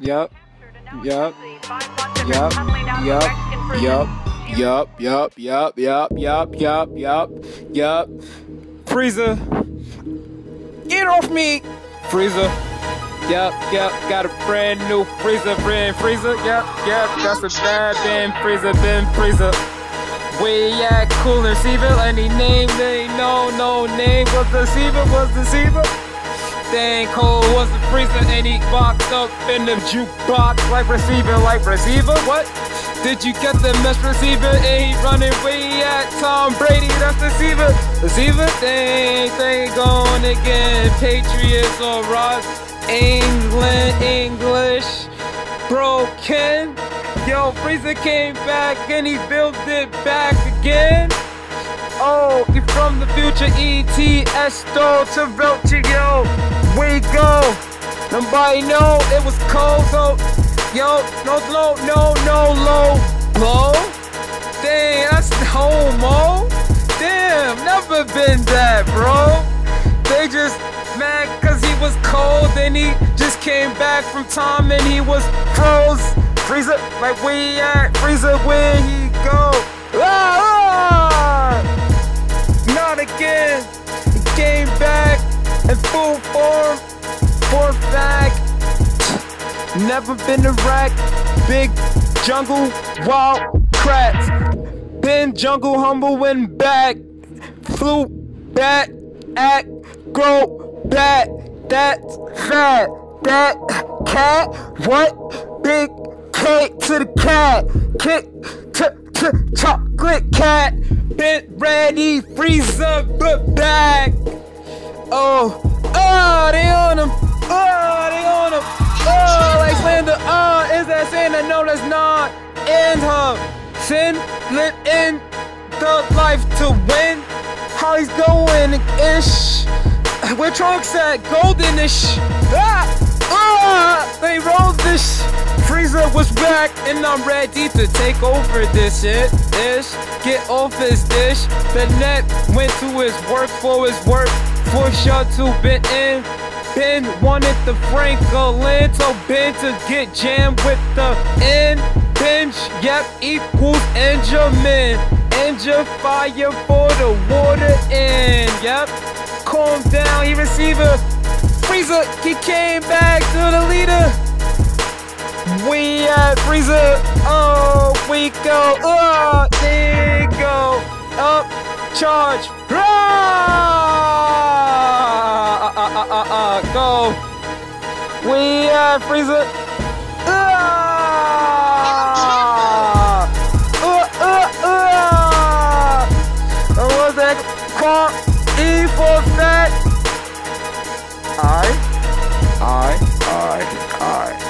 Yep. Yep. Yep. Yep. Yep. Yup, yup, yup, yup, yup, yup, yup, yup. Frieza. Get off me! Frieza. Yup, yup, got a brand new Frieza, brand Frieza. Yup, yup, got some bad Ben Frieza, Ben Frieza. We at cool receiver, any name, they know, no name. Was the receiver, was the Dang cold was the freezer and he boxed up in the jukebox like receiver, like receiver. What? Did you get the mesh receiver? And he running way at Tom Brady. That's receiver. Receiver. Dang, they going again. Patriots or Ross. England, English. Broken. Yo, Frieza came back and he built it back again. Oh, you from the future, E.T. Esto to Roach, yo. Nobody know it was cold, so, yo, no low, no, no low, low. Dang, that's homo. Damn, never been that, bro. They just mad cause he was cold, then he just came back from time and he was froze. Frieza, like we at Frieza, where he go? Ah! Never been a wreck. Big jungle, wild cracks. Been jungle humble when back. Flew back, act, grow back. That's fat. That cat, what? Big cake to the cat. Kick to, to chocolate cat. Been ready, freezer, but back. Oh, oh, they on him. Oh, they that? No, that's not. In her sin, lit in the life to win. How he's going ish. Where Trunks at? Goldenish. Ah, ah, they rolled this. Frieza was back, and I'm ready to take over this shit. Ish, get off his dish. The net went to his work for his work. For sure to been in. Ben wanted the Franklin, so Ben to get jammed with the end. Bench, yep, equals Benjamin. Engine fire for the water in, yep. Calm down, he receiver. Frieza, he came back to the leader. We at Frieza, oh, we go, oh, there you go, up, charge, Go. We uh, freeze it. Ah! Uh, uh, uh! That was that car E for fat. I, I, I, I.